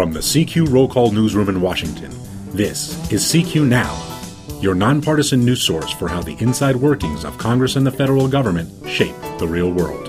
From the CQ Roll Call Newsroom in Washington, this is CQ Now, your nonpartisan news source for how the inside workings of Congress and the federal government shape the real world.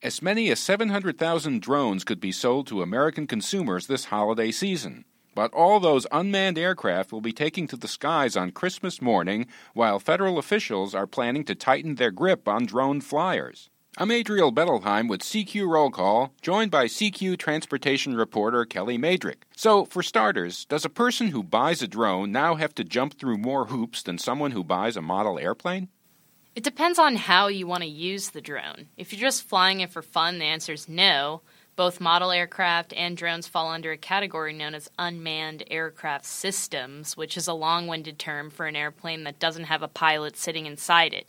As many as 700,000 drones could be sold to American consumers this holiday season. But all those unmanned aircraft will be taking to the skies on Christmas morning, while federal officials are planning to tighten their grip on drone flyers. I'm Adriel Bettelheim with CQ Roll Call, joined by CQ transportation reporter Kellie Mejdrich. So, for starters, does a person who buys a drone now have to jump through more hoops than someone who buys a model airplane? It depends on how you want to use the drone. If you're just flying it for fun, the answer is no. Both model aircraft and drones fall under a category known as unmanned aircraft systems, which is a long winded term for an airplane that doesn't have a pilot sitting inside it.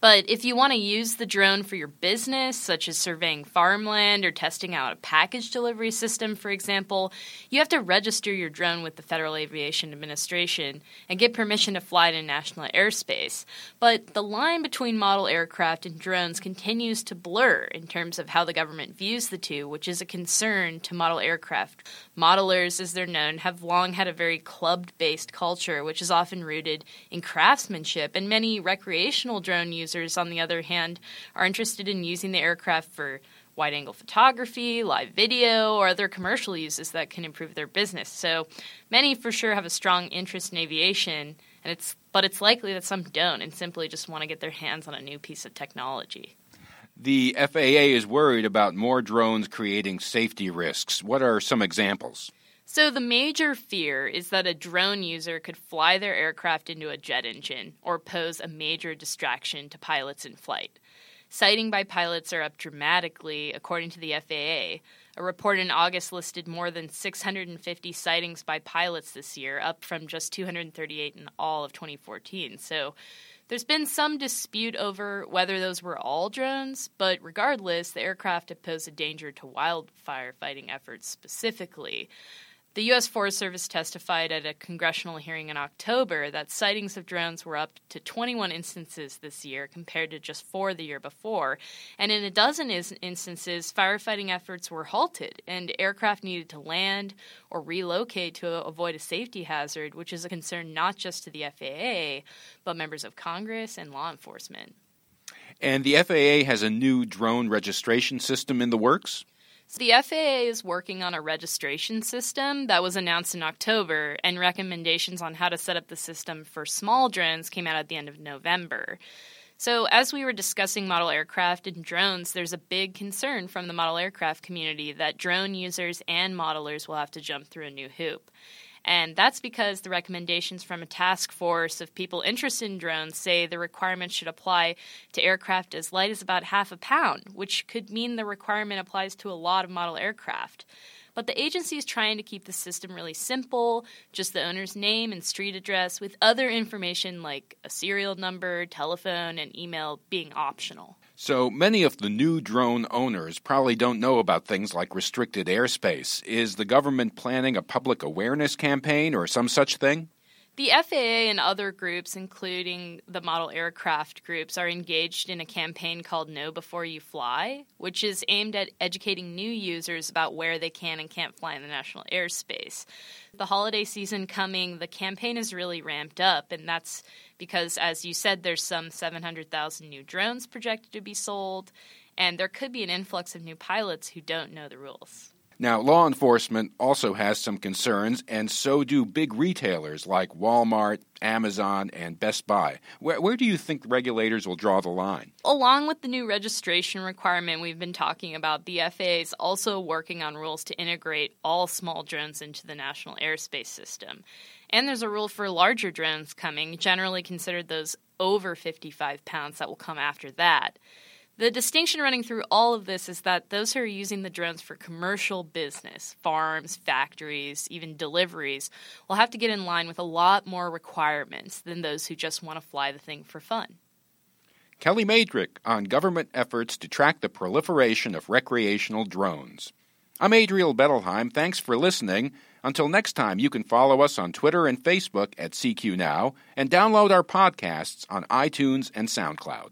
But if you want to use the drone for your business, such as surveying farmland or testing out a package delivery system, for example, you have to register your drone with the Federal Aviation Administration and get permission to fly it in national airspace. But the line between model aircraft and drones continues to blur in terms of how the government views the two, which is a concern to model aircraft. Modelers, as they're known, have long had a very club based culture, which is often rooted in craftsmanship, and many recreational drone users users, on the other hand, are interested in using the aircraft for wide angle photography, live video, or other commercial uses that can improve their business. So many for sure have a strong interest in aviation, and it's but it's likely that some don't and simply just want to get their hands on a new piece of technology. The FAA is worried about more drones creating safety risks. What are some examples? So, the major fear is that a drone user could fly their aircraft into a jet engine or pose a major distraction to pilots in flight. Sighting by pilots are up dramatically, according to the FAA. A report in August listed more than 650 sightings by pilots this year, up from just 238 in all of 2014. So, there's been some dispute over whether those were all drones, but regardless, the aircraft have posed a danger to wildfire fighting efforts specifically. The U.S. Forest Service testified at a congressional hearing in October that sightings of drones were up to 21 instances this year compared to just four the year before. And in a dozen is- instances, firefighting efforts were halted and aircraft needed to land or relocate to avoid a safety hazard, which is a concern not just to the FAA, but members of Congress and law enforcement. And the FAA has a new drone registration system in the works? So the FAA is working on a registration system that was announced in October, and recommendations on how to set up the system for small drones came out at the end of November. So, as we were discussing model aircraft and drones, there's a big concern from the model aircraft community that drone users and modelers will have to jump through a new hoop. And that's because the recommendations from a task force of people interested in drones say the requirement should apply to aircraft as light as about half a pound, which could mean the requirement applies to a lot of model aircraft. But the agency is trying to keep the system really simple, just the owner's name and street address, with other information like a serial number, telephone, and email being optional. So many of the new drone owners probably don't know about things like restricted airspace. Is the government planning a public awareness campaign or some such thing? The FAA and other groups, including the model aircraft groups, are engaged in a campaign called Know Before You Fly, which is aimed at educating new users about where they can and can't fly in the national airspace. The holiday season coming, the campaign is really ramped up, and that's because, as you said, there's some 700,000 new drones projected to be sold, and there could be an influx of new pilots who don't know the rules. Now, law enforcement also has some concerns, and so do big retailers like Walmart, Amazon, and Best Buy. Where, where, do you think regulators will draw the line? Along with the new registration requirement we've been talking about, the FAA is also working on rules to integrate all small drones into the national airspace system. And there's a rule for larger drones coming, generally considered those over 55 pounds, that will come after that. The distinction running through all of this is that those who are using the drones for commercial business, farms, factories, even deliveries, will have to get in line with a lot more requirements than those who just want to fly the thing for fun. Kellie Mejdrich on government efforts to track the proliferation of recreational drones. I'm Adriel Bettelheim. Thanks for listening. Until next time, you can follow us on Twitter and Facebook at CQ Now and download our podcasts on iTunes and SoundCloud.